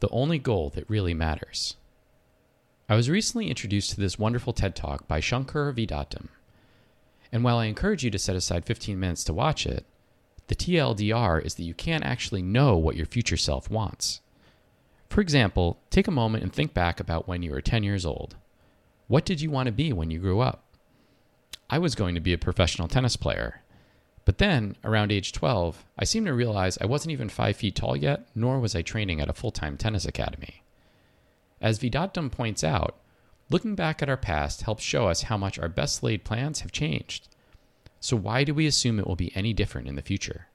the only goal that really matters. I was recently introduced to this wonderful TED Talk by Shankar Vedantam. And while I encourage you to set aside 15 minutes to watch it, the TLDR is that you can't actually know what your future self wants. For example, take a moment and think back about when you were 10 years old. What did you want to be when you grew up? I was going to be a professional tennis player. But then, around age 12, I seemed to realize I wasn't even five feet tall yet, nor was I training at a full time tennis academy. As Vedantam points out, looking back at our past helps show us how much our best laid plans have changed. So, why do we assume it will be any different in the future?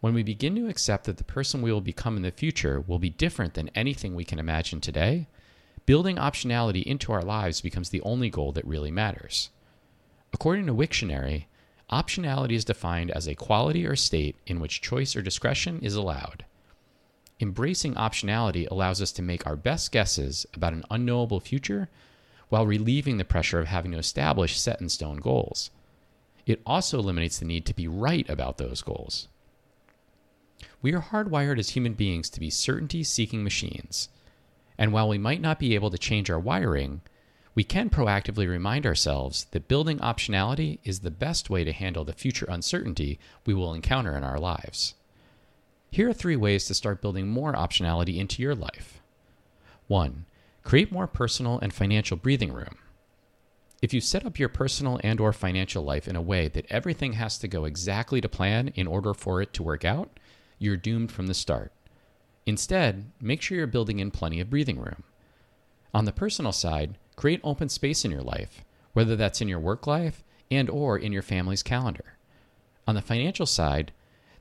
When we begin to accept that the person we will become in the future will be different than anything we can imagine today, building optionality into our lives becomes the only goal that really matters. According to Wiktionary, optionality is defined as a quality or state in which choice or discretion is allowed. Embracing optionality allows us to make our best guesses about an unknowable future while relieving the pressure of having to establish set in stone goals. It also eliminates the need to be right about those goals. We are hardwired as human beings to be certainty seeking machines. And while we might not be able to change our wiring, we can proactively remind ourselves that building optionality is the best way to handle the future uncertainty we will encounter in our lives. Here are three ways to start building more optionality into your life. 1. Create more personal and financial breathing room. If you set up your personal and or financial life in a way that everything has to go exactly to plan in order for it to work out, you're doomed from the start. Instead, make sure you're building in plenty of breathing room. On the personal side, create open space in your life, whether that's in your work life and or in your family's calendar. On the financial side,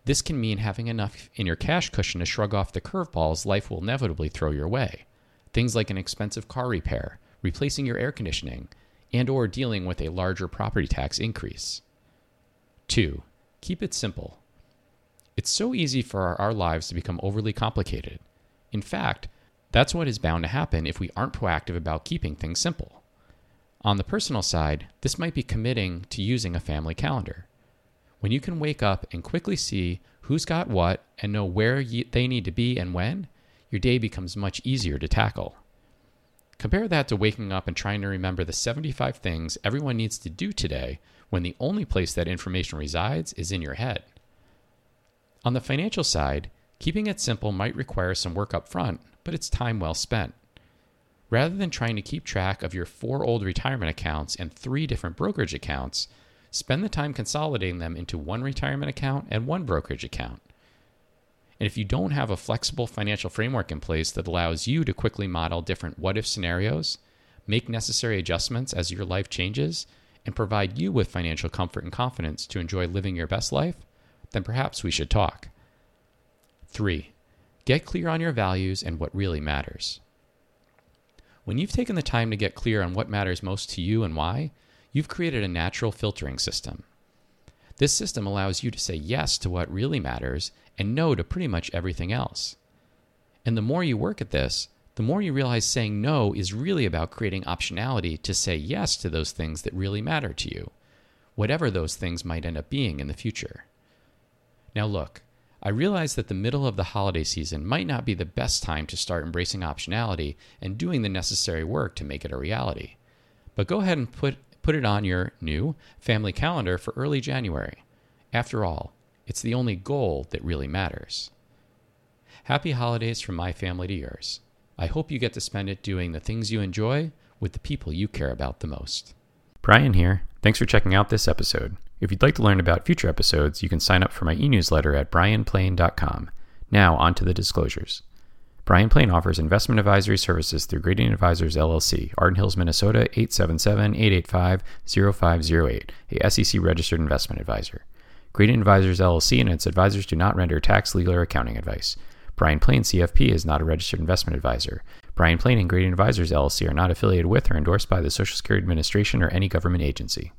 this can mean having enough in your cash cushion to shrug off the curveballs life will inevitably throw your way. Things like an expensive car repair, replacing your air conditioning, and or dealing with a larger property tax increase. 2. Keep it simple. It's so easy for our, our lives to become overly complicated. In fact, that's what is bound to happen if we aren't proactive about keeping things simple. On the personal side, this might be committing to using a family calendar. When you can wake up and quickly see who's got what and know where they need to be and when, your day becomes much easier to tackle. Compare that to waking up and trying to remember the 75 things everyone needs to do today when the only place that information resides is in your head. On the financial side, keeping it simple might require some work up front, but it's time well spent. Rather than trying to keep track of your four old retirement accounts and three different brokerage accounts, spend the time consolidating them into one retirement account and one brokerage account. And if you don't have a flexible financial framework in place that allows you to quickly model different what if scenarios, make necessary adjustments as your life changes, and provide you with financial comfort and confidence to enjoy living your best life, then perhaps we should talk. 3. Get clear on your values and what really matters. When you've taken the time to get clear on what matters most to you and why, you've created a natural filtering system. This system allows you to say yes to what really matters and no to pretty much everything else. And the more you work at this, the more you realize saying no is really about creating optionality to say yes to those things that really matter to you, whatever those things might end up being in the future. Now, look, I realize that the middle of the holiday season might not be the best time to start embracing optionality and doing the necessary work to make it a reality. But go ahead and put put it on your new family calendar for early January. After all, it's the only goal that really matters. Happy holidays from my family to yours. I hope you get to spend it doing the things you enjoy with the people you care about the most. Brian here. Thanks for checking out this episode. If you'd like to learn about future episodes, you can sign up for my e newsletter at brianplain.com. Now, on to the disclosures. Brian Plain offers investment advisory services through Gradient Advisors LLC, Arden Hills, Minnesota 877-885-0508, a SEC registered investment advisor. Gradient Advisors LLC and its advisors do not render tax, legal, or accounting advice. Brian Plain CFP is not a registered investment advisor. Brian Plain and Gradient Advisors LLC are not affiliated with or endorsed by the Social Security Administration or any government agency.